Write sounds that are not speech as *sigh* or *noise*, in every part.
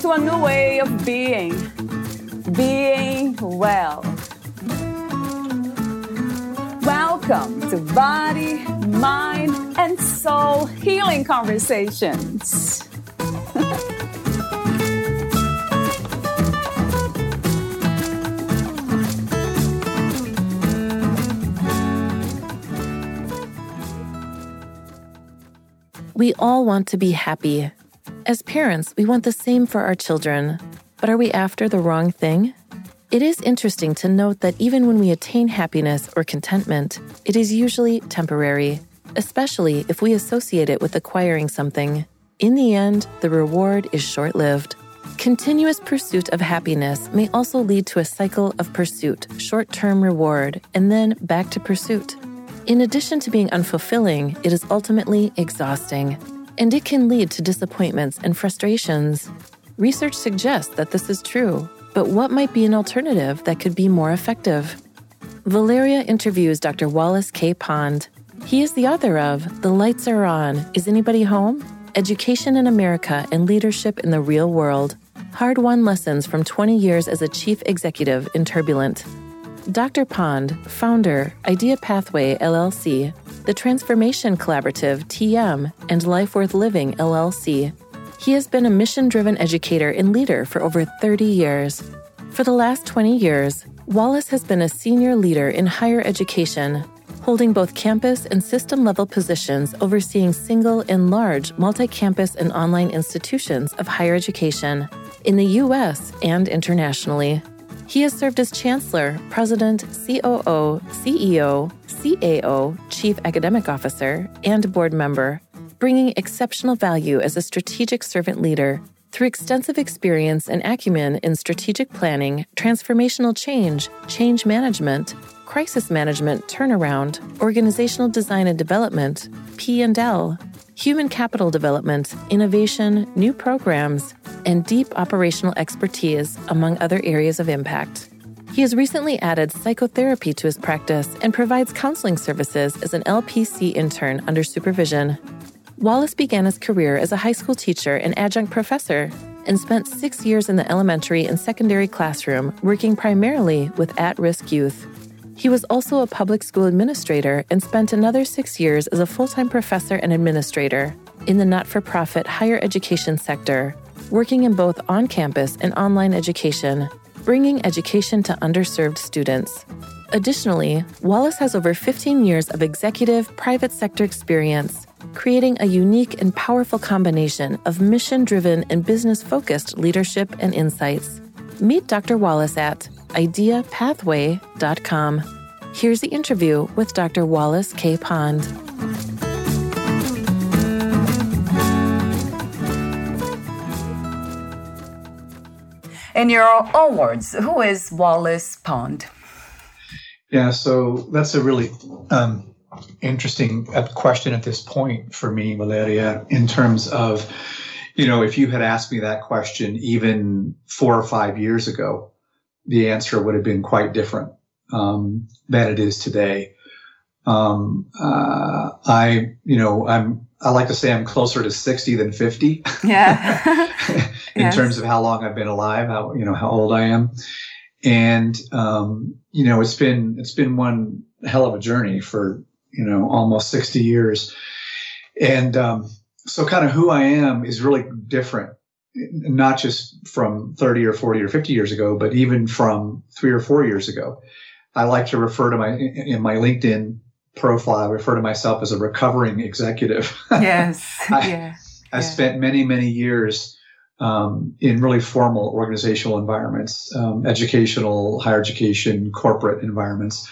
to a new way of being, being well. Welcome to Body, Mind, and Soul Healing Conversations. We all want to be happy. As parents, we want the same for our children. But are we after the wrong thing? It is interesting to note that even when we attain happiness or contentment, it is usually temporary, especially if we associate it with acquiring something. In the end, the reward is short lived. Continuous pursuit of happiness may also lead to a cycle of pursuit, short term reward, and then back to pursuit. In addition to being unfulfilling, it is ultimately exhausting, and it can lead to disappointments and frustrations. Research suggests that this is true, but what might be an alternative that could be more effective? Valeria interviews Dr. Wallace K. Pond. He is the author of The Lights Are On Is Anybody Home? Education in America and Leadership in the Real World. Hard won lessons from 20 years as a chief executive in Turbulent. Dr. Pond, founder, Idea Pathway LLC, the Transformation Collaborative TM, and Life Worth Living LLC. He has been a mission driven educator and leader for over 30 years. For the last 20 years, Wallace has been a senior leader in higher education, holding both campus and system level positions overseeing single and large multi campus and online institutions of higher education in the U.S. and internationally. He has served as Chancellor, President, COO, CEO, CAO, Chief Academic Officer, and Board Member, bringing exceptional value as a strategic servant leader through extensive experience and acumen in strategic planning, transformational change, change management, crisis management, turnaround, organizational design and development, P&L, human capital development, innovation, new programs, and deep operational expertise, among other areas of impact. He has recently added psychotherapy to his practice and provides counseling services as an LPC intern under supervision. Wallace began his career as a high school teacher and adjunct professor and spent six years in the elementary and secondary classroom working primarily with at risk youth. He was also a public school administrator and spent another six years as a full time professor and administrator in the not for profit higher education sector, working in both on campus and online education, bringing education to underserved students. Additionally, Wallace has over 15 years of executive private sector experience, creating a unique and powerful combination of mission driven and business focused leadership and insights. Meet Dr. Wallace at ideapathway.com. Here's the interview with Dr. Wallace K. Pond. In your own words, who is Wallace Pond? Yeah, so that's a really um, interesting uh, question at this point for me, Valeria, in terms of, you know, if you had asked me that question even four or five years ago, the answer would have been quite different um, than it is today. Um, uh, I, you know, I'm, I like to say I'm closer to 60 than 50. Yeah. *laughs* *laughs* in Yes. terms of how long I've been alive, how, you know, how old I am. And, um, you know, it's been, it's been one hell of a journey for, you know, almost 60 years. And, um, so kind of who I am is really different not just from 30 or 40 or 50 years ago, but even from three or four years ago. I like to refer to my, in my LinkedIn profile, I refer to myself as a recovering executive. *laughs* yes. I- yeah. I Yeah. spent many, many years um, in really formal organizational environments, um, educational, higher education, corporate environments.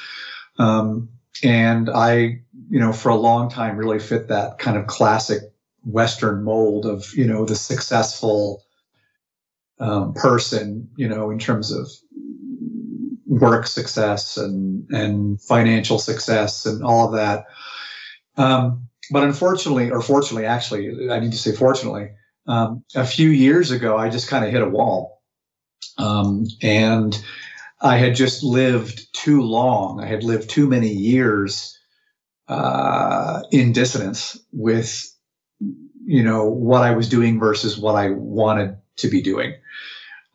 Um, and I, you know, for a long time really fit that kind of classic Western mold of, you know, the successful, um, person, you know, in terms of work success and and financial success and all of that. Um, but unfortunately, or fortunately, actually, I need to say fortunately, um, a few years ago, I just kind of hit a wall, um, and I had just lived too long. I had lived too many years uh, in dissonance with, you know, what I was doing versus what I wanted to be doing,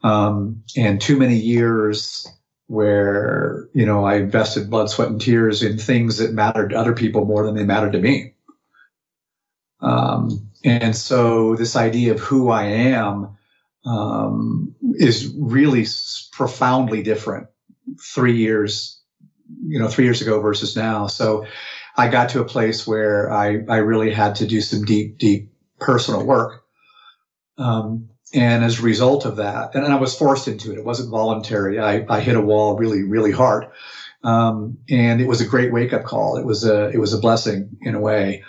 um, and too many years where you know I invested blood, sweat, and tears in things that mattered to other people more than they mattered to me. Um, and so this idea of who I am um, is really profoundly different three years, you know, three years ago versus now. So I got to a place where I, I really had to do some deep, deep personal work. Um, and as a result of that, and I was forced into it, it wasn't voluntary. I, I hit a wall really, really hard. Um, and it was a great wake up call. It was a, it was a blessing in a way.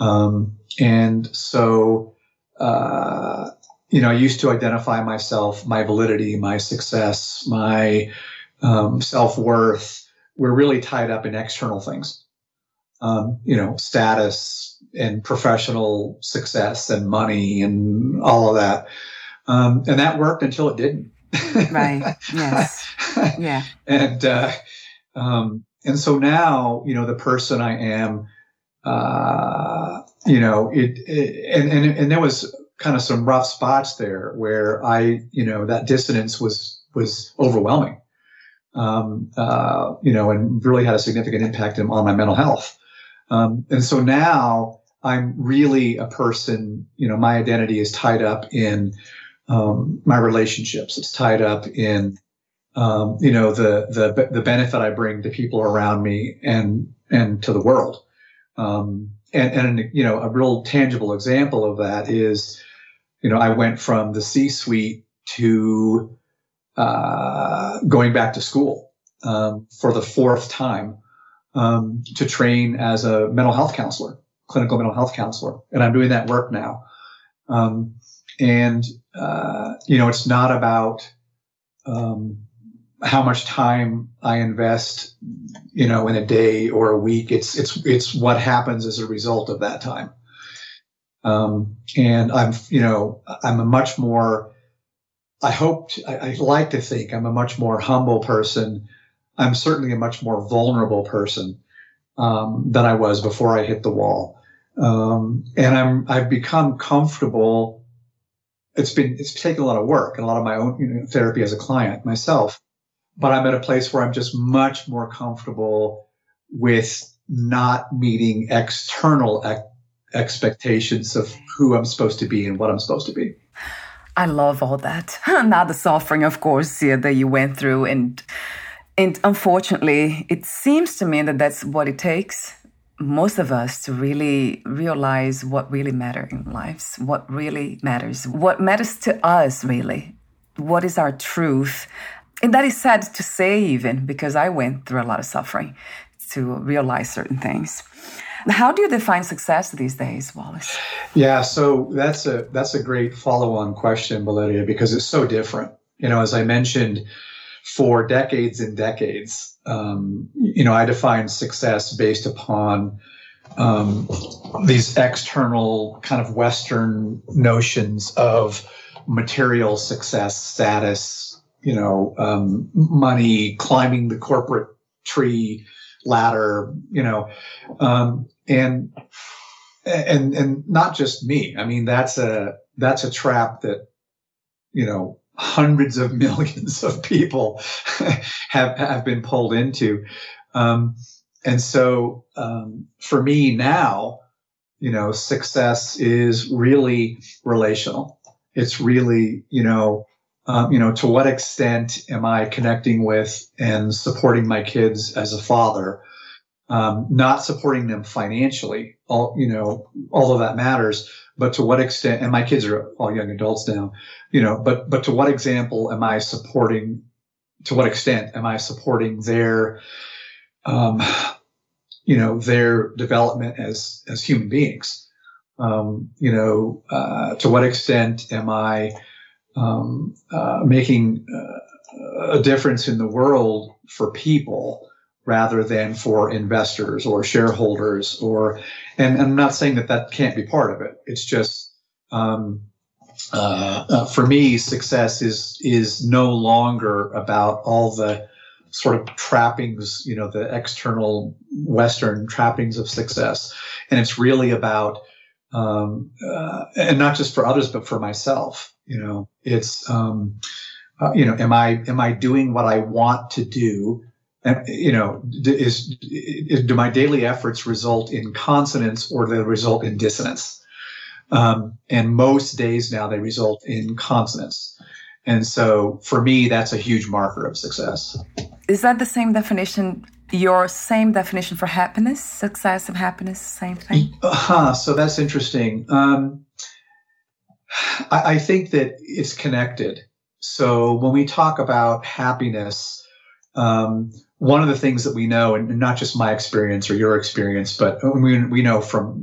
Um, and so, uh, you know, I used to identify myself, my validity, my success, my um, self worth were really tied up in external things. Um, you know, status and professional success and money and all of that. Um, and that worked until it didn't. *laughs* right. Yes. Yeah. and uh, um, and so now, you know, the person I am, uh, you know, it, it and and and there was kind of some rough spots there where I, you know, that dissonance was was overwhelming, um, uh, you know, and really had a significant impact on my mental health. Um, and so now I'm really a person, you know, my identity is tied up in um, my relationships. It's tied up in, um, you know, the the the benefit I bring to people around me and and to the world. Um, and, and you know, a real tangible example of that is you know, I went from the C suite to uh, going back to school um, for the fourth time um, to train as a mental health counselor, clinical mental health counselor. And I'm doing that work now. Um, and, uh, you know, it's not about um, how much time I invest, you know, in a day or a week. It's, it's, it's what happens as a result of that time. Um, and I'm, you know, I'm a much more, I hope, I, I like to think I'm a much more humble person. I'm certainly a much more vulnerable person um, than I was before I hit the wall. Um, and I'm, I've become comfortable. It's been, it's taken a lot of work and a lot of my own you know, therapy as a client myself, but I'm at a place where I'm just much more comfortable with not meeting external expectations of who I'm supposed to be and what I'm supposed to be. I love all that. *laughs* Not the suffering, of course, yeah, that you went through, and and unfortunately, it seems to me that that's what it takes. Most of us to really realize what really matters in lives, what really matters, what matters to us, really, what is our truth. And that is sad to say, even because I went through a lot of suffering to realize certain things. How do you define success these days, Wallace? Yeah, so that's a that's a great follow-on question, Valeria, because it's so different. You know, as I mentioned, for decades and decades, um, you know, I define success based upon um, these external kind of Western notions of material success, status, you know, um, money, climbing the corporate tree, ladder, you know, um, and and and not just me. I mean, that's a that's a trap that you know hundreds of millions of people *laughs* have have been pulled into. Um, and so um, for me now, you know, success is really relational. It's really, you know, um, you know, to what extent am I connecting with and supporting my kids as a father? Um, not supporting them financially, all you know, although that matters, but to what extent? And my kids are all young adults now, you know, but but to what example am I supporting? To what extent am I supporting their, um, you know, their development as as human beings? Um, you know, uh, to what extent am I um, uh, making uh, a difference in the world for people rather than for investors or shareholders or and, and i'm not saying that that can't be part of it. It's just um, uh, uh, for me success is is no longer about all the sort of trappings you know the external western trappings of success. And it's really about um, uh, and not just for others but for myself you know. It's um, uh, you know am i am i doing what i want to do you know is, is do my daily efforts result in consonance or do they result in dissonance? Um, and most days now they result in consonance and so for me that's a huge marker of success. Is that the same definition your same definition for happiness? Success and happiness same thing? Uh-huh, so that's interesting. Um, I, I think that it's connected. So when we talk about happiness um, one of the things that we know, and not just my experience or your experience, but we, we know from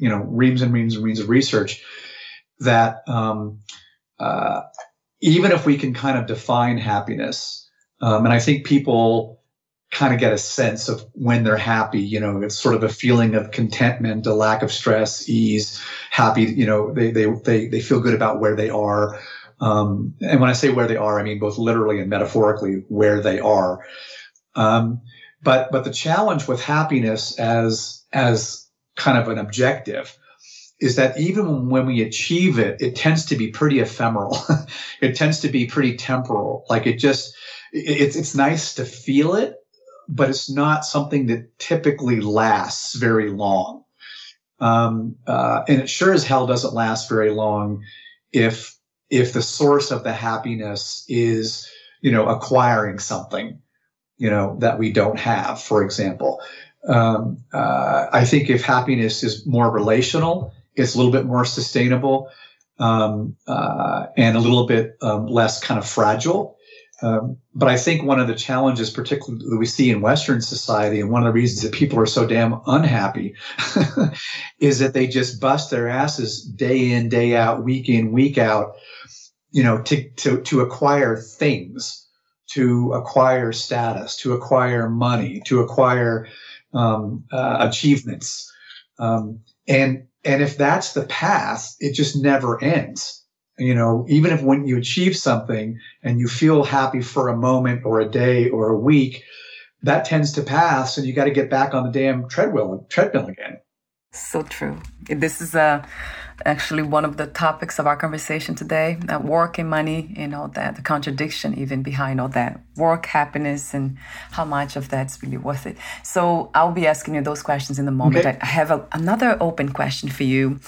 you know reams and reams and reams of research that um, uh, even if we can kind of define happiness, um, and I think people kind of get a sense of when they're happy. You know, it's sort of a feeling of contentment, a lack of stress, ease, happy. You know, they they they they feel good about where they are. Um, and when I say where they are, I mean both literally and metaphorically where they are. Um, but but the challenge with happiness as as kind of an objective is that even when we achieve it, it tends to be pretty ephemeral. *laughs* it tends to be pretty temporal. Like it just it's it's nice to feel it, but it's not something that typically lasts very long. Um, uh, and it sure as hell doesn't last very long if if the source of the happiness is you know acquiring something you know, that we don't have, for example. Um, uh, I think if happiness is more relational, it's a little bit more sustainable um, uh, and a little bit um, less kind of fragile. Um, but I think one of the challenges, particularly that we see in Western society, and one of the reasons that people are so damn unhappy, *laughs* is that they just bust their asses day in, day out, week in, week out, you know, to to to acquire things to acquire status, to acquire money, to acquire um, uh, achievements. Um, and and if that's the path, it just never ends. You know, even if when you achieve something and you feel happy for a moment or a day or a week, that tends to pass, and you got to get back on the damn treadmill treadmill again. So true. This is a actually one of the topics of our conversation today uh, work and money and all that the contradiction even behind all that work happiness and how much of that's really worth it. So i'll be asking you those questions in a moment. Okay. i have a, another open question for you.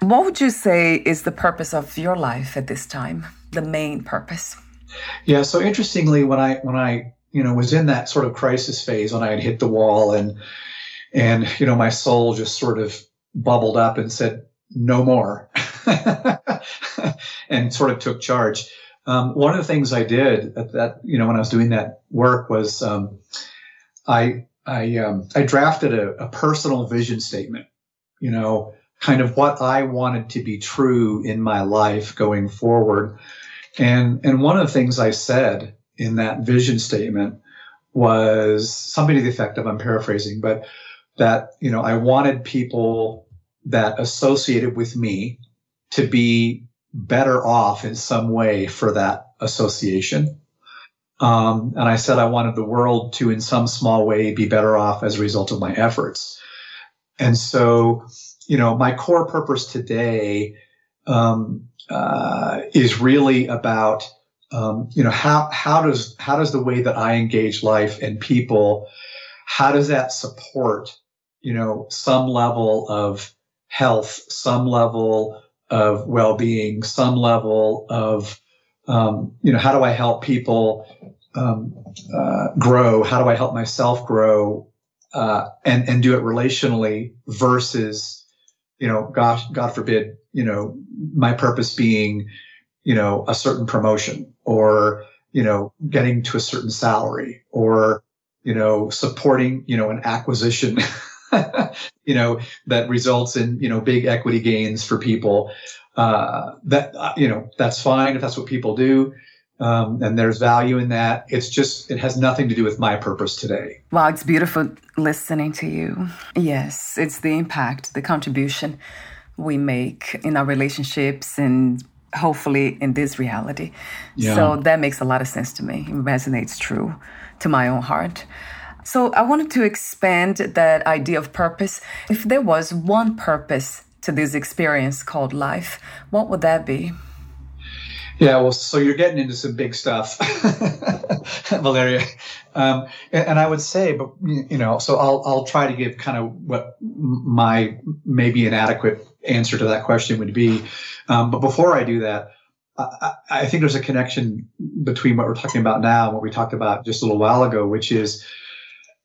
What would you say is the purpose of your life at this time? The main purpose? Yeah so interestingly when i when i you know was in that sort of crisis phase when i had hit the wall and and you know my soul just sort of bubbled up and said no more, *laughs* and sort of took charge. Um, one of the things I did at that, you know, when I was doing that work was um, I I um, I drafted a, a personal vision statement. You know, kind of what I wanted to be true in my life going forward. And and one of the things I said in that vision statement was something to the effect of I'm paraphrasing, but that you know I wanted people that associated with me to be better off in some way for that association. Um, and I said I wanted the world to, in some small way, be better off as a result of my efforts. And so, you know, my core purpose today um, uh, is really about, um, you know, how how does how does the way that I engage life and people, how does that support, you know, some level of health, some level of well-being, some level of um, you know how do I help people um, uh, grow? How do I help myself grow? Uh, and and do it relationally versus you know gosh God forbid you know my purpose being you know a certain promotion or you know getting to a certain salary or you know supporting you know an acquisition *laughs* *laughs* you know, that results in, you know, big equity gains for people. uh, that uh, you know that's fine if that's what people do. Um, and there's value in that. It's just, it has nothing to do with my purpose today. Wow, it's beautiful listening to you. Yes, it's the impact, the contribution we make in our relationships and hopefully in this reality. Yeah. So that makes a lot of sense to me. It resonates true to my own heart. So I wanted to expand that idea of purpose. If there was one purpose to this experience called life, what would that be? Yeah, well, so you're getting into some big stuff, *laughs* Valeria, um, and, I would say, but you know, so I'll I'll try to give kind of what my maybe inadequate answer to that question would be, um, but before I do that, I, I, think there's a connection between what we're talking about now and what we talked about just a little while ago, which is,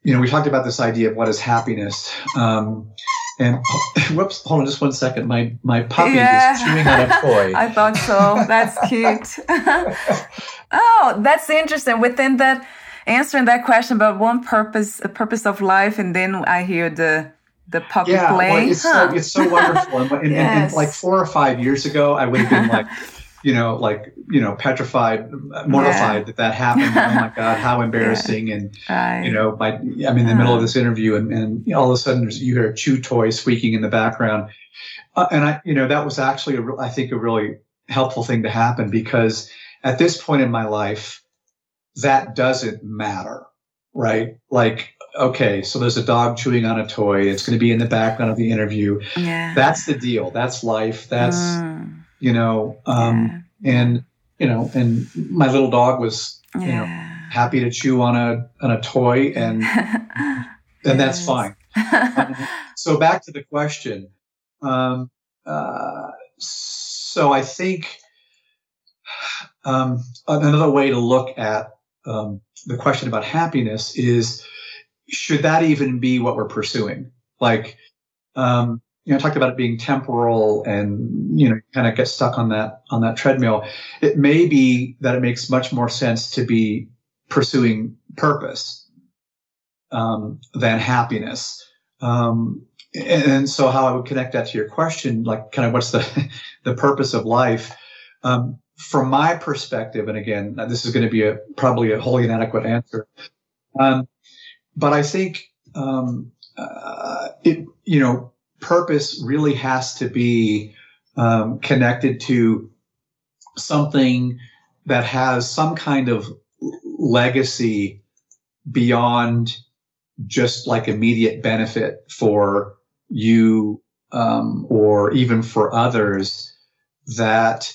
you know, we talked about this idea of what is happiness. Um, and *laughs* whoops, hold on just one second. My my puppy yeah. is chewing on a *laughs* toy. I thought so. That's cute. *laughs* oh, that's interesting. Within that answering that question about one purpose, the purpose of life, and then I hear the the puppy yeah, playing. Well, it's, huh. so, it's so wonderful. And, and, yes. and, like four or five years ago, I would have been like, you know, like, you know, petrified, mortified yeah. that that happened. oh my God, how *laughs* embarrassing. Yeah. And, right. you know, my, I'm in the middle of this interview and, and all of a sudden you hear a chew toy squeaking in the background. Uh, and I, you know, that was actually, a, I think, a really helpful thing to happen because at this point in my life, that doesn't matter, right? Like, okay, so there's a dog chewing on a toy. It's going to be in the background of the interview. Yeah. That's the deal. That's life. That's, mm you know, um, yeah. and you know, and my little dog was, you know, happy to chew on a on a toy, and *laughs* and yes. that's fine. um, *laughs* so back to the question. Um, uh, so I think um, another way to look at um, the question about happiness is should that even be what we're pursuing? Like, um, you know, talked about it being temporal and, you know, kind of get stuck on that, on that treadmill. It may be that it makes much more sense to be pursuing purpose, um, than happiness. Um, and, and, so how I would connect that to your question, like kind of what's the, *laughs* the purpose of life? Um, from my perspective, and again, this is going to be a, probably a wholly inadequate answer. Um, but I think, um, uh, it, you know, purpose really has to be um, connected to something that has some kind of legacy beyond just like immediate benefit for you um, or even for others that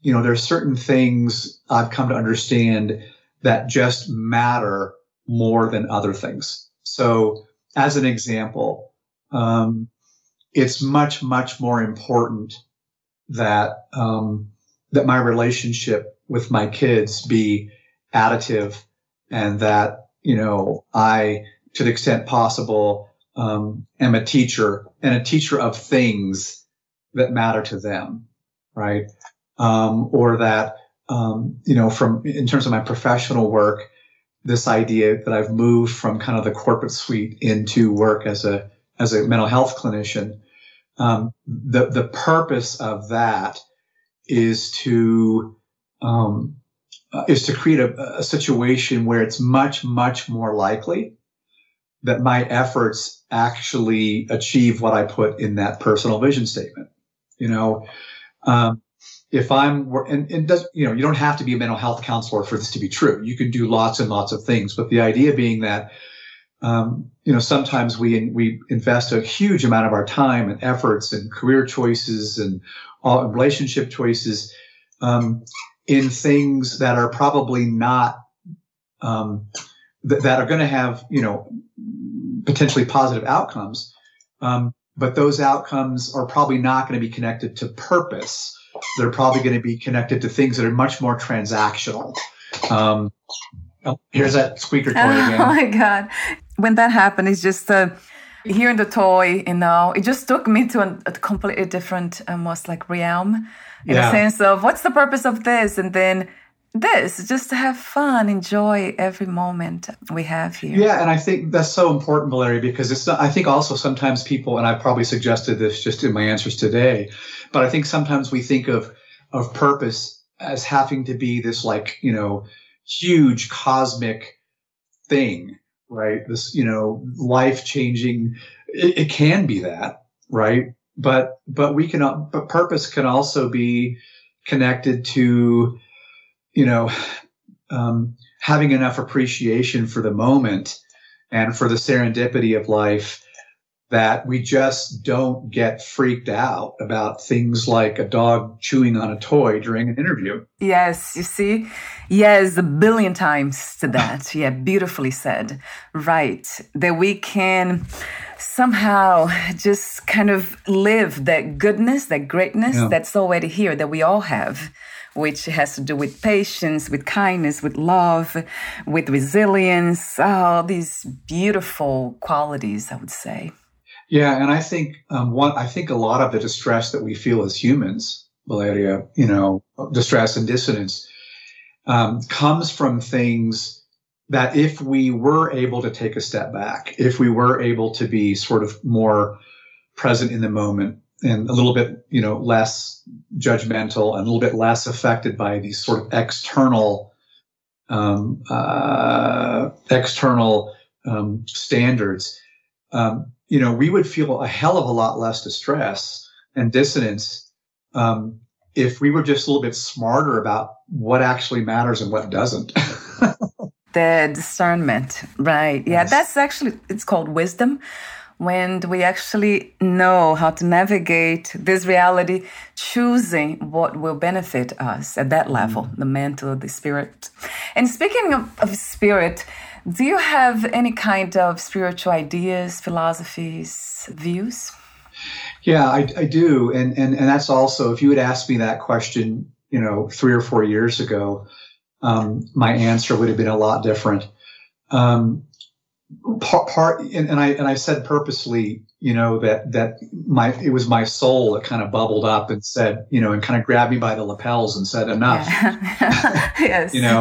you know there's certain things i've come to understand that just matter more than other things. So as an example um, it's much much more important that um, that my relationship with my kids be additive and that you know i to the extent possible um, am a teacher and a teacher of things that matter to them right? Um, or that um, you know from in terms of my professional work this idea that i've moved from kind of the corporate suite into work as a as a mental health clinician um, the the purpose of that is to um, uh, is to create a, a, situation where it's much much more likely that my efforts actually achieve what I put in that personal vision statement. You know, um, if I'm and, and does you know you don't have to be a mental health counselor for this to be true. You can do lots and lots of things, but the idea being that um, you know, sometimes we we invest a huge amount of our time and efforts and career choices and all, relationship choices um, in things that are probably not um, th- that are going to have you know potentially positive outcomes, um, but those outcomes are probably not going to be connected to purpose. They're probably going to be connected to things that are much more transactional. Um, oh, here's that squeaker toy *laughs* again. Oh my god! When that happened, it's just uh, hearing the toy, you know, it just took me to a, a completely different, almost like realm in yeah. a sense of what's the purpose of this? And then this, just to have fun, enjoy every moment we have here. Yeah, and I think that's so important, Valeria, because it's not, I think also sometimes people, and I probably suggested this just in my answers today, but I think sometimes we think of of purpose as having to be this like, you know, huge cosmic thing, right? This, you know, life changing, it, it can be that, right? But, but we can, but purpose can also be connected to, you know, um, having enough appreciation for the moment and for the serendipity of life that we just don't get freaked out about things like a dog chewing on a toy during an interview. Yes, you see? Yes, a billion times to that. *laughs* yeah, beautifully said. Right. That we can somehow just kind of live that goodness, that greatness yeah. that's already here that we all have which has to do with patience, with kindness, with love, with resilience, all these beautiful qualities, I would say. Yeah, and I think um, one, I think a lot of the distress that we feel as humans, Valeria, you know, distress and dissonance, um, comes from things that if we were able to take a step back, if we were able to be sort of more present in the moment, and a little bit, you know, less judgmental and a little bit less affected by these sort of external, um, uh, external um, standards. Um, you know, we would feel a hell of a lot less distress and dissonance um, if we were just a little bit smarter about what actually matters and what doesn't. *laughs* the discernment, right? Yeah, yes. that's actually it's called wisdom when we actually know how to navigate this reality, choosing what will benefit us at that level mm. the mental, the spirit. And speaking of, of spirit, do you have any kind of spiritual ideas, philosophies, views? Yeah, I, I do. And, and, and that's also, if you had asked me that question, you know, three or four years ago, um, my answer would have been a lot different. Um, part, part and, and, I and I said purposely, you know, that that my it was my soul that kind of bubbled up and said, you know, and kind of grabbed me by the lapels and said, enough. Yeah. *laughs* yes. you know,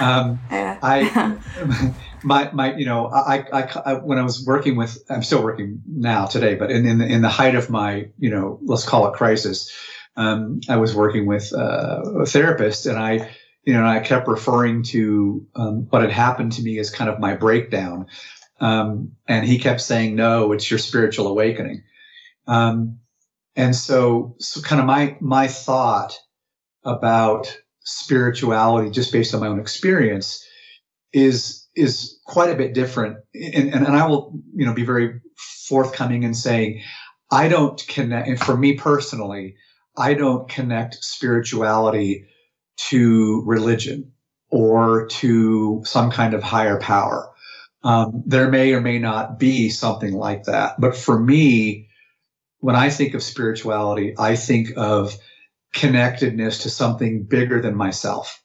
um, *laughs* yeah. I. *laughs* My, my, you know, I, I, I, when I was working with, I'm still working now today, but in, in the, in the height of my, you know, let's call it crisis, um, I was working with uh, a therapist and I, you know, I kept referring to um, what had happened to me as kind of my breakdown. Um, and he kept saying, no, it's your spiritual awakening. Um, and so, so kind of my, my thought about spirituality, just based on my own experience is, is quite a bit different. And, and, and I will, you know, be very forthcoming in saying, I don't connect, and for me personally, I don't connect spirituality to religion or to some kind of higher power. Um, there may or may not be something like that. But for me, when I think of spirituality, I think of connectedness to something bigger than myself.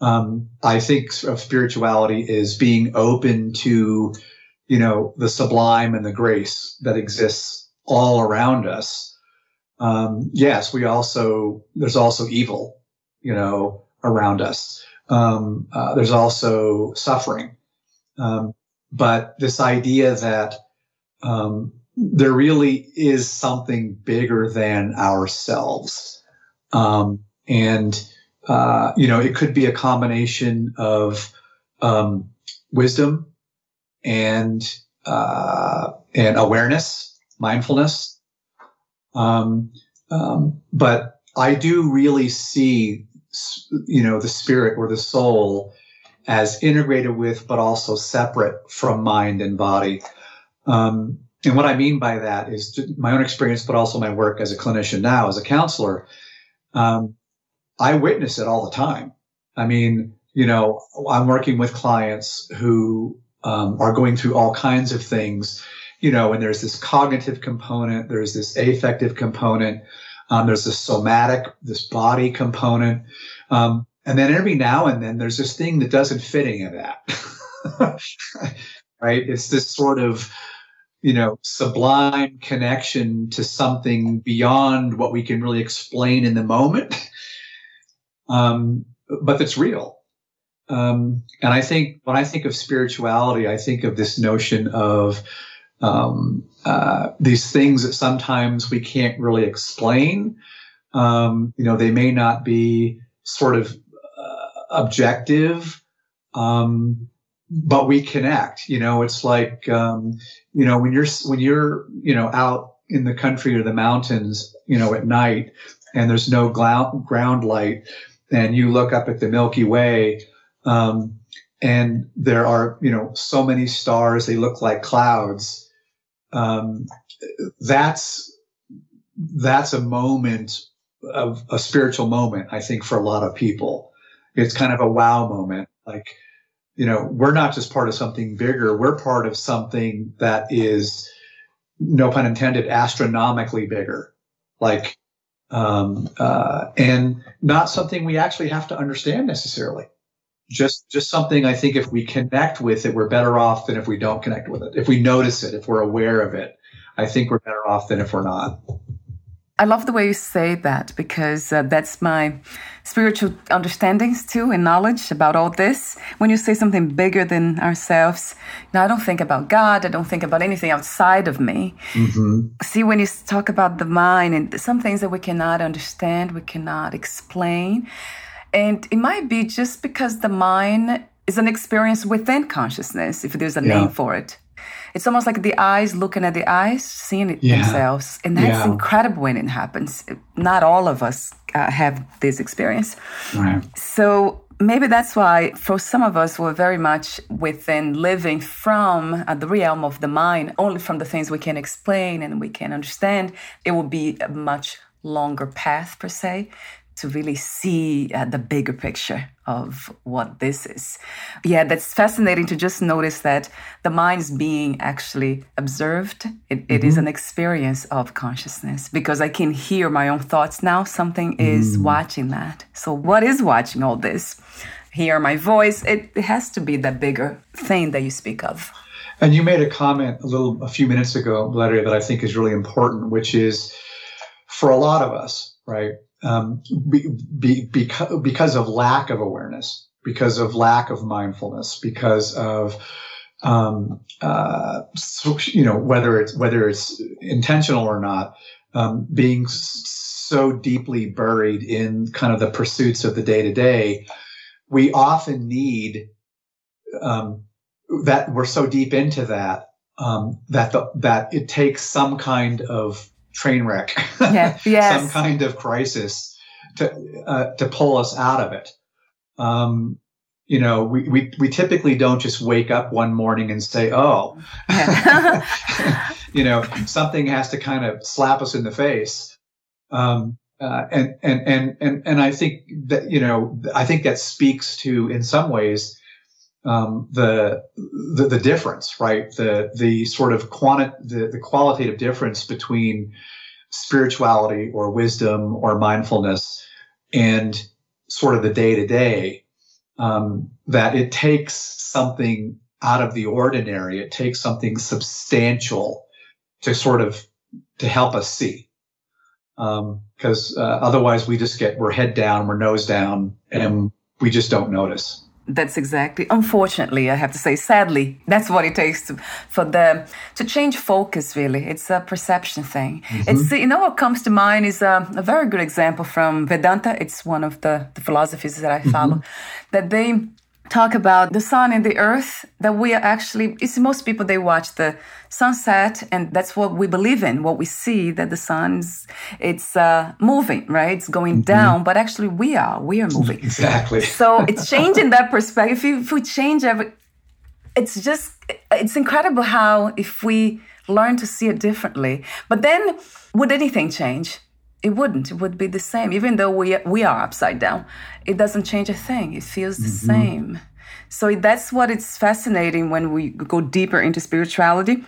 Um, I think of spirituality as being open to, you know, the sublime and the grace that exists all around us. Um, yes, we also, there's also evil you know, around us. Um, uh, there's also suffering. Um, but this idea that um, there really is something bigger than ourselves. Um, and, uh, you know, it could be a combination of um, wisdom and, uh, and awareness, mindfulness. Um, but I do really see you know, the spirit or the soul as integrated with, but also separate from mind and body. Um, and what I mean by that is my own experience, but also my work as a clinician now, as a counselor. Um, I witness it all the time. I mean, you know, I'm working with clients who um, are going through all kinds of things, you know, and there's this cognitive component, there's this affective component, um, there's this somatic, this body component. Um, and then every now and then there's this thing that doesn't fit any of that. *laughs* right? It's this sort of, you know, sublime connection to something beyond what we can really explain in the moment. *laughs* Um, but that's real. Um, and I think when I think of spirituality, I think of this notion of um, uh, these things that sometimes we can't really explain. Um, you know, they may not be sort of uh, objective, um, but we connect. You know, it's like um, you know when you're when you're you know out in the country or the mountains, you know, at night, and there's no ground ground light, and you look up at the Milky Way. Um, and there are, you know, so many stars, they look like clouds. Um, that's, that's a moment of a spiritual moment, I think, for a lot of people. It's kind of a wow moment. Like, you know, we're not just part of something bigger, we're part of something that is, no pun intended, astronomically bigger. Like, um, uh, and not something we actually have to understand necessarily. Just, just something I think if we connect with it, we're better off than if we don't connect with it. If we notice it, if we're aware of it, I think we're better off than if we're not. I love the way you say that because uh, that's my spiritual understandings too and knowledge about all this. When you say something bigger than ourselves, now I don't think about God, I don't think about anything outside of me. Mm-hmm. See, when you talk about the mind and some things that we cannot understand, we cannot explain, and it might be just because the mind is an experience within consciousness, if there's a yeah. name for it. It's almost like the eyes looking at the eyes, seeing it yeah. themselves. And that's yeah. incredible when it happens. Not all of us uh, have this experience. Right. So maybe that's why for some of us we're very much within living from uh, the realm of the mind only from the things we can explain and we can understand it will be a much longer path per se to really see uh, the bigger picture of what this is. Yeah, that's fascinating to just notice that the mind is being actually observed. It, mm-hmm. it is an experience of consciousness because I can hear my own thoughts now. Something is mm. watching that. So, what is watching all this? Hear my voice. It, it has to be that bigger thing that you speak of. And you made a comment a little, a few minutes ago, Valeria, that I think is really important, which is for a lot of us, right? Um, be, be, because, of lack of awareness, because of lack of mindfulness, because of um, uh, you know whether it's whether it's intentional or not, um, being so deeply buried in kind of the pursuits of the day to day, we often need um, that we're so deep into that um, that the, that it takes some kind of train wreck, yeah. *laughs* yes. some kind of crisis to uh, to pull us out of it. Um, you know, we, we we typically don't just wake up one morning and say, "Oh," *laughs* *laughs* you know, something has to kind of slap us in the face. Um, uh, and and and and and I think that you know, I think that speaks to, in some ways, um, the, the, the difference, right? The the sort of quanti- the, the qualitative difference between spirituality or wisdom or mindfulness and sort of the day to day. That it takes something out of the ordinary. It takes something substantial to sort of to help us see. Because um, uh, otherwise, we just get we're head down, we're nose down, and we just don't notice. That's exactly. Unfortunately, I have to say, sadly, that's what it takes to, for the to change focus. Really, it's a perception thing. Mm-hmm. It's you know what comes to mind is a, a, very good example from Vedanta. It's one of the, the philosophies that I follow. Mm-hmm. That they talk about the sun and the earth that we are actually it's most people they watch the sunset and that's what we believe in what we see that the sun's it's uh, moving right? It's going mm-hmm. down but actually we are we are moving. Exactly. So it's changing that perspective. If, if we change every it's just it's incredible how if we learn to see it differently. But then would anything change it wouldn't. It would be the same, even though we we are upside down. It doesn't change a thing. It feels the mm-hmm. same. So that's what it's fascinating when we go deeper into spirituality,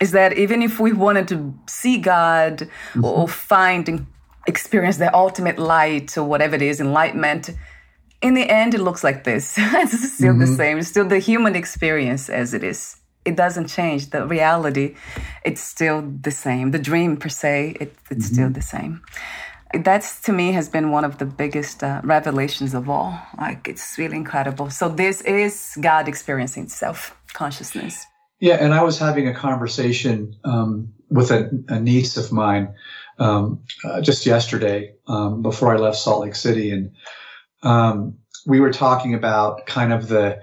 is that even if we wanted to see God mm-hmm. or find and experience the ultimate light or whatever it is, enlightenment, in the end it looks like this. *laughs* it's still mm-hmm. the same. It's still the human experience as it is it doesn't change. The reality, it's still the same. The dream per se, it, it's mm-hmm. still the same. That's to me has been one of the biggest uh, revelations of all. Like it's really incredible. So this is God experiencing self consciousness Yeah, and I was having a conversation um, with a, a, niece of mine um, uh, just yesterday um, before I left Salt Lake City, and um, we were talking about kind of the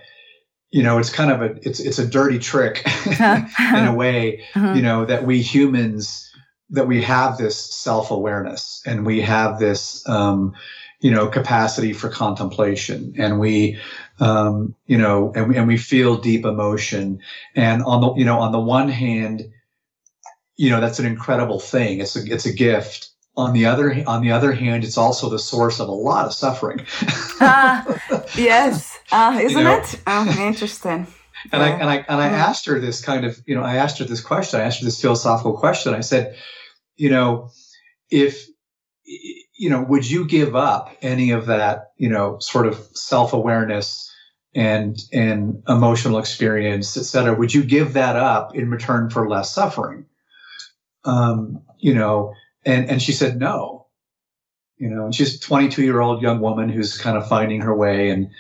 you know it's kind of a it's it's a dirty trick *laughs* in a way mm-hmm. you know that we humans that we have this self-awareness and we have this um, you know capacity for contemplation. And we um, you know and we, and we feel deep emotion. And on the you know on the one hand you know that's an incredible thing. It's a it's a gift. On the other on the other hand it's also the source of a lot of suffering. Uh, *laughs* yes uh, isn't you know? it? Oh, *laughs* interesting. And I and I and I asked her this kind of you know I asked her this question. I asked her this philosophical question. I said you know if you know would you give up any of that you know sort of self-awareness and and emotional experience et cetera? Would you give that up in return for less suffering? Um, you know and and she said no. You know and she's a 22 year old young woman who's kind of finding her way and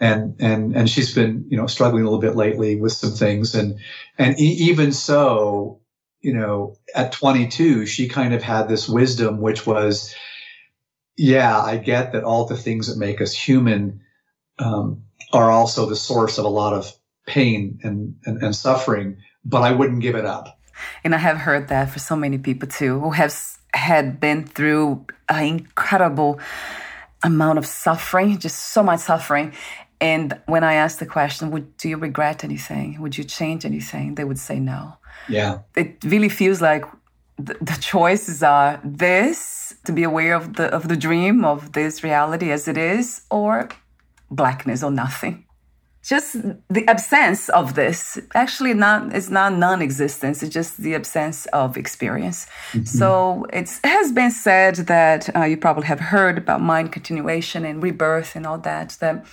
and and and she's been you know struggling a little bit lately with some things. And and e- even so you know at 22 she kind of had this wisdom which was yeah i get that all the things that make us human um, are also the source of a lot of pain and, and, and suffering but i wouldn't give it up. And i have heard that for so many people too who have had been through an incredible amount of suffering just so much suffering and when I asked the question, would do you regret anything? Would you change anything? They would say no. Yeah. It really feels like the, the choices are this to be aware of the of the dream of this reality as it is, or blackness or nothing just the absence of this actually not it's not non-existence it's just the absence of experience mm-hmm. so it has been said that uh, you probably have heard about mind continuation and rebirth and all that that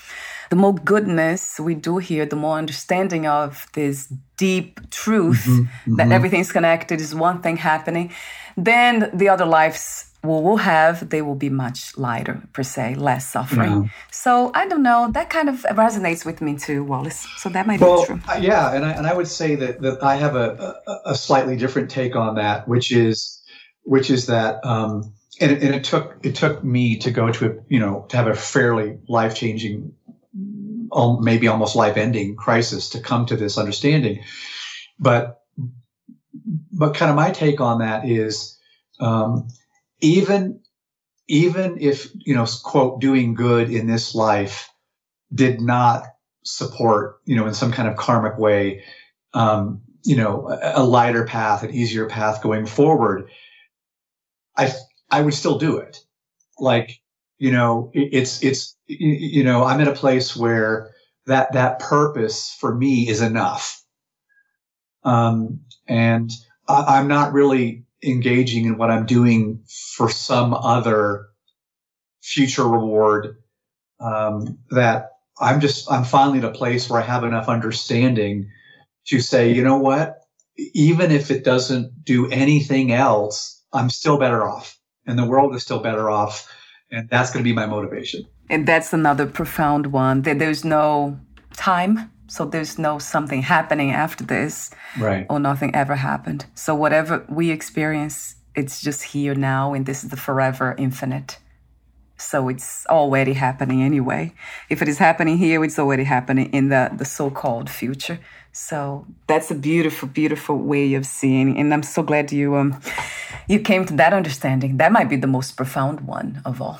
the more goodness we do here the more understanding of this deep truth mm-hmm. Mm-hmm. that everything's connected is one thing happening then the other lives we will have, they will be much lighter per se, less suffering. Yeah. So I don't know. That kind of resonates with me too, Wallace. So that might well, be true. Uh, yeah, and I, and I would say that, that I have a, a, a slightly different take on that, which is which is that um, and, it, and it took it took me to go to a you know to have a fairly life changing, maybe almost life ending crisis to come to this understanding, but but kind of my take on that is. Um, even even if you know quote doing good in this life did not support you know in some kind of karmic way um, you know a, a lighter path an easier path going forward i i would still do it. Like you know it, it's it's you know i'm in a place where that that purpose for me is enough. Um and I, i'm not really engaging in what I'm doing for some other future reward um, that I'm just I'm finally at a place where I have enough understanding to say, you know what, even if it doesn't do anything else, I'm still better off, and the world is still better off, and that's going to be my motivation. And that's another profound one. That there's no time so there's no something happening after this, right? Or nothing ever happened. So whatever we experience, it's just here now, and this is the forever infinite. So it's already happening anyway. If it is happening here, it's already happening in the, the so-called future. So that's a beautiful, beautiful way of seeing. And I'm so glad you um you came to that understanding. That might be the most profound one of all.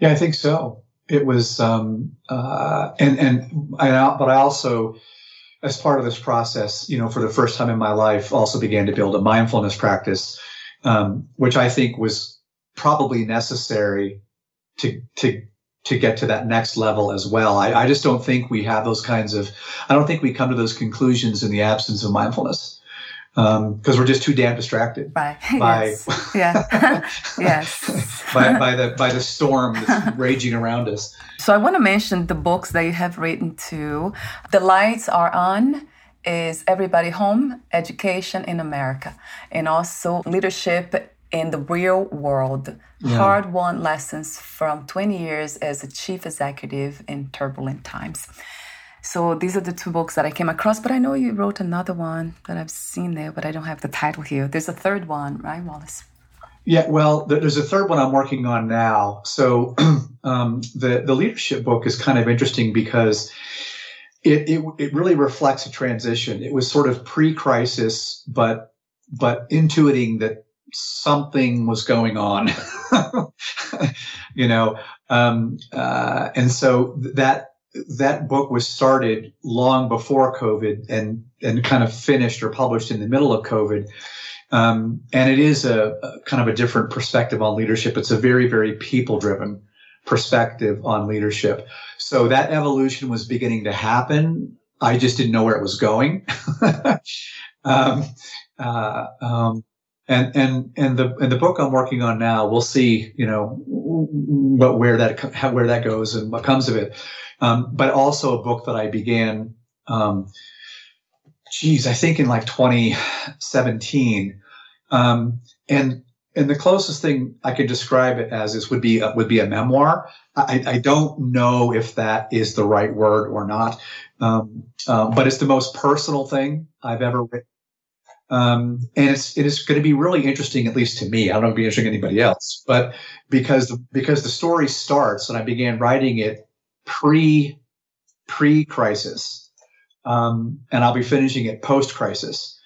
Yeah, I think so it was um, uh, and and I, but I also as part of this process, you know, for the first time in my life, also began to build a mindfulness practice, um, which I think was probably necessary to to to get to that next level as well. I, I just don't think we have those kinds of. I don't think we come to those conclusions in the absence of mindfulness because um, we're just too damn distracted by, *laughs* by yes. yeah *laughs* yes by, by the by the storm that's *laughs* raging around us. So I want to mention the books that you have written too. The lights are on is everybody home education in America and also leadership in the real world, yeah. hard won lessons from 20 years as a chief executive in turbulent times. So these are the two books that I came across, but I know you wrote another one that I've seen there, but I don't have the title here. There's a third one, right, Wallace? Yeah, well, there's a third one I'm working on now. So *clears throat* um, the the leadership book is kind of interesting because it, it it really reflects a transition. It was sort of pre-crisis, but but intuiting that something was going on, *laughs* you know, um, uh, and so that that book was started long before COVID and and kind of finished or published in the middle of COVID. Um, and it is a, a, kind of a different perspective on leadership. It's a very, very people driven perspective on leadership. So that evolution was beginning to happen. I just didn't know where it was going. *laughs* um, uh, um, and and and the and the book I'm working on now, we'll see, you know, what where that how, where that goes and what comes of it. Um, but also a book that I began, um, geez, I think in like 2017, um, and and the closest thing I could describe it as is would be a, would be a memoir. I, I, don't know if that is the right word or not, um, um, but it's the most personal thing I've ever written. Um, and it's it is going to be really interesting, at least to me. I don't know if it'll be interesting to anybody else, but because the, because the story starts and I began writing it pre pre crisis, um, and I'll be finishing it post crisis.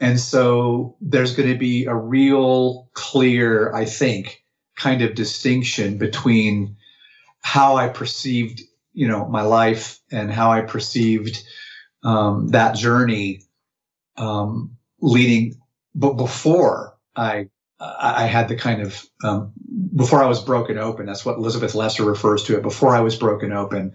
And so there's going to be a real clear, I think, kind of distinction between how I perceived, you know, my life and how I perceived um, that journey um, leading, but before I I had the kind of um, before I was broken open. That's what Elizabeth Lesser refers to it. Before I was broken open,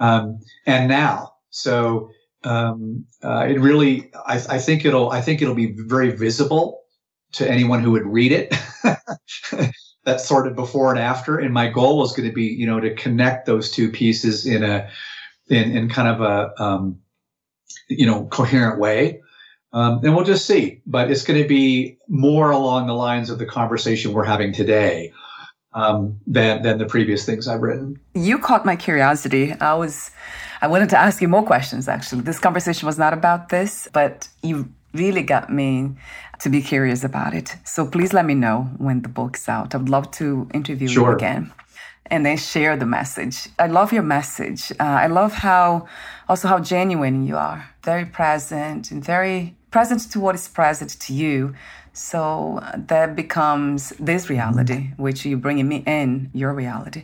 um, and now. So um, uh, it really, I, I, think it'll, I think it'll be very visible to anyone who would read it. *laughs* That's sort of before and after. And my goal was going to be, you know, to connect those two pieces in a, in, in kind of a, um, you know, coherent way. Um, and we'll just see. But it's going to be more along the lines of the conversation we're having today um, than than the previous things I've written. You caught my curiosity. I was I wanted to ask you more questions. Actually, this conversation was not about this, but you really got me to be curious about it. So please let me know when the book's out. I would love to interview sure. you again and then share the message. I love your message. Uh, I love how also how genuine you are, very present and very present to what is present to you. So that becomes this reality, which you bring me in your reality,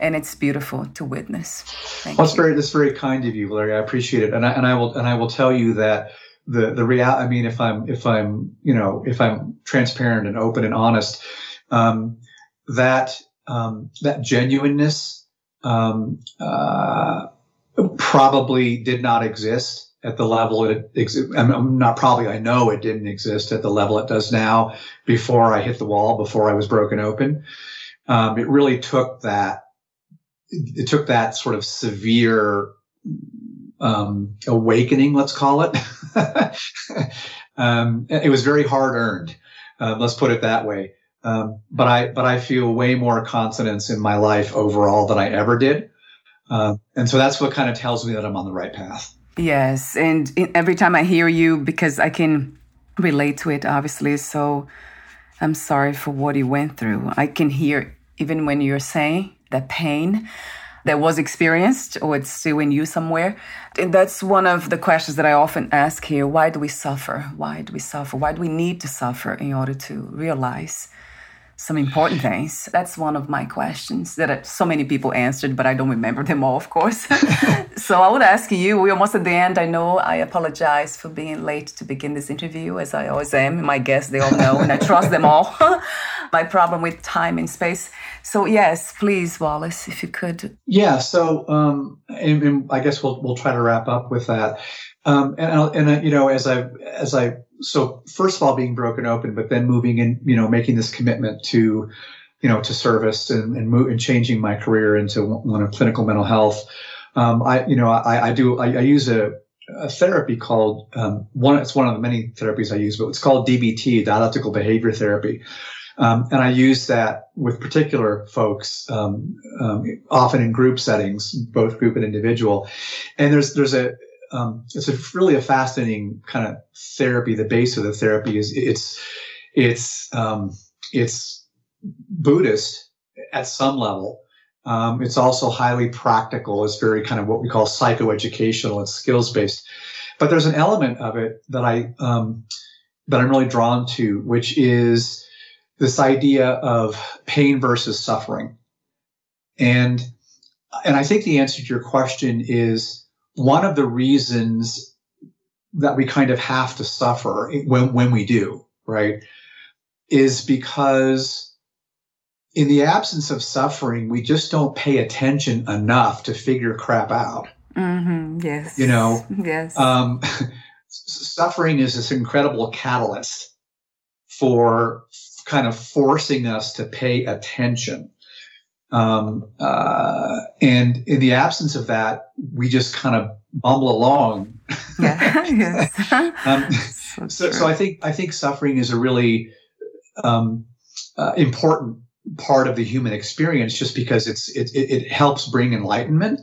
and it's beautiful to witness. Thank well, that's very that's very kind of you, Larry. I appreciate it, and I and I will and I will tell you that the the real. I mean, if I'm if I'm you know if I'm transparent and open and honest, um, that um, that genuineness um, uh, probably did not exist at the level it exists. I'm not probably, I know it didn't exist at the level it does now before I hit the wall, before I was broken open. Um, it really took that, it took that sort of severe um, awakening, let's call it. *laughs* um, it was very hard earned. Uh, let's put it that way. Um, but I, but I feel way more confidence in my life overall than I ever did. Uh, and so that's what kind of tells me that I'm on the right path. Yes. And every time I hear you, because I can relate to it, obviously. So I'm sorry for what you went through. I can hear, even when you're saying that pain that was experienced or it's still in you somewhere. And that's one of the questions that I often ask here. Why do we suffer? Why do we suffer? Why do we need to suffer in order to realize some important things? That's one of my questions that so many people answered, but I don't remember them all, of course. *laughs* so I would ask you, we're almost at the end. I know I apologize for being late to begin this interview, as I always am. My guests, they all know, and I *laughs* trust them all. *laughs* my problem with time and space. So yes, please, Wallace, if you could. Yeah. So, um, and, and I guess we'll we'll try to wrap up with that. Um, and and you know, as I as I so first of all being broken open, but then moving in, you know, making this commitment to, you know, to service and and, move, and changing my career into one of clinical mental health. Um, I, you know, I, I do, I, I use a, a therapy called um, one. It's one of the many therapies I use, but it's called DBT, dialectical behavior therapy. Um, and I use that with particular folks, um, um, often in group settings, both group and individual. And there's there's a um, it's a really a fascinating kind of therapy. The base of the therapy is it's it's um, it's Buddhist at some level. Um, it's also highly practical. It's very kind of what we call psychoeducational. It's skills based, but there's an element of it that I um, that I'm really drawn to, which is this idea of pain versus suffering, and and I think the answer to your question is one of the reasons that we kind of have to suffer when when we do right is because in the absence of suffering, we just don't pay attention enough to figure crap out. Mm-hmm. Yes. You know, yes. Um, *laughs* suffering is this incredible catalyst for kind of forcing us to pay attention. Um, uh, and in the absence of that, we just kind of bumble along. Yeah. *laughs* yes. *laughs* um, so, so, so, I think I think suffering is a really um, uh, important part of the human experience just because it's it, it, helps bring enlightenment.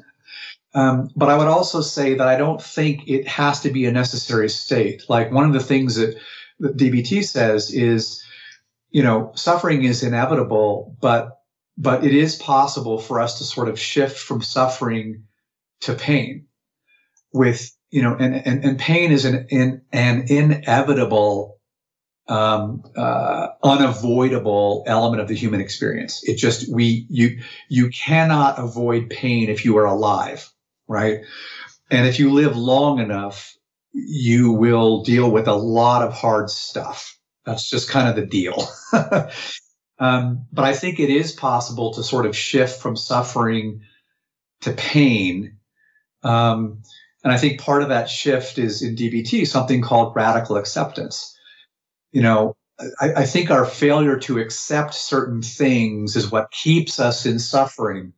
Um, but I would also say that I don't think it has to be a necessary state. Like one of the things that, that DBT says is, you know, suffering is inevitable, but but it is possible for us to sort of shift from suffering to pain with you know and and, and pain is an, an an inevitable um, uh, unavoidable element of the human experience. It just we you you cannot avoid pain if you are alive, right? And if you live long enough, you will deal with a lot of hard stuff. That's just kind of the deal. *laughs* um, but I think it is possible to sort of shift from suffering to pain. Um, and I think part of that shift is in DBT something called radical acceptance you know, I, I, think our failure to accept certain things is what keeps us in suffering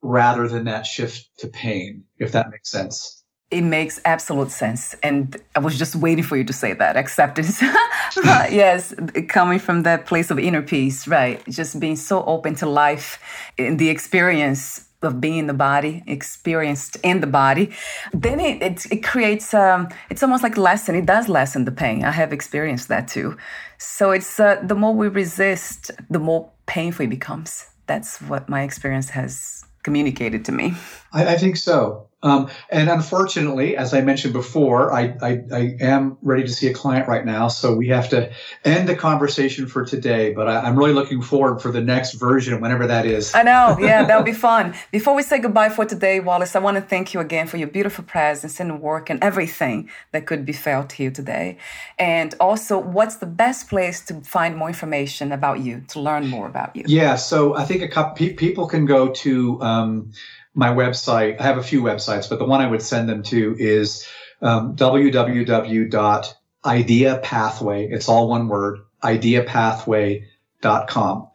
rather than that shift to pain, if that makes sense. It makes absolute sense. And I was just waiting for you to say that acceptance. *laughs* yes, coming from that place of inner peace, right? Just being so open to life in the experience of being in the body, experienced in the body, then it, it, it creates, um, it's almost like lessen, it does lessen the pain. I have experienced that too. So it's uh, the more we resist, the more painful it becomes. That's what my experience has communicated to me. I, I think so. Um, and unfortunately, as I mentioned before, I, I, I, am ready to see a client right now. So we have to end the conversation for today. But I, am really looking forward for the next version, whenever that is. I know. Yeah, that'll be *laughs* fun. Before we say goodbye for today, Wallace, I want to thank you again for your beautiful presence and work and everything that could be felt here today. And also, what's the best place to find more information about you, to learn more about you? Yeah. So I think a couple people can go to. Um, my website. I have a few websites, but the one I would send them to is um, www.ideapathway. It's all one word, ideapathway.com.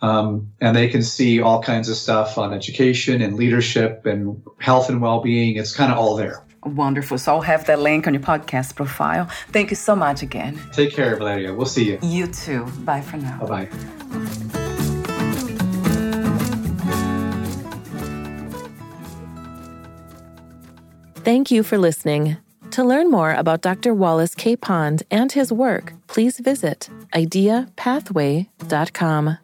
Um, and they can see all kinds of stuff on education and leadership and health and well-being. It's kind of all there. Wonderful. So I'll have that link on your podcast profile. Thank you so much again. Take care, Valeria. We'll see you. You too. Bye for now. Bye bye. Thank you for listening. To learn more about Dr. Wallace K. Pond and his work, please visit ideapathway.com.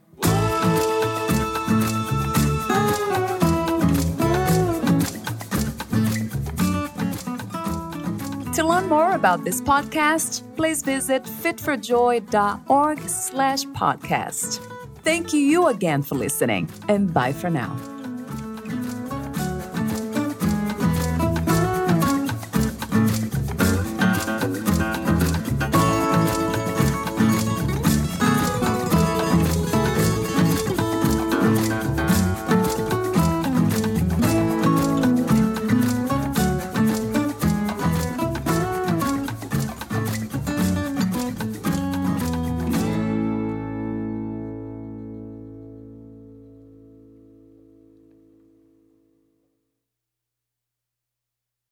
To learn more about this podcast, please visit fitforjoy.org slash podcast. Thank you again for listening, and bye for now.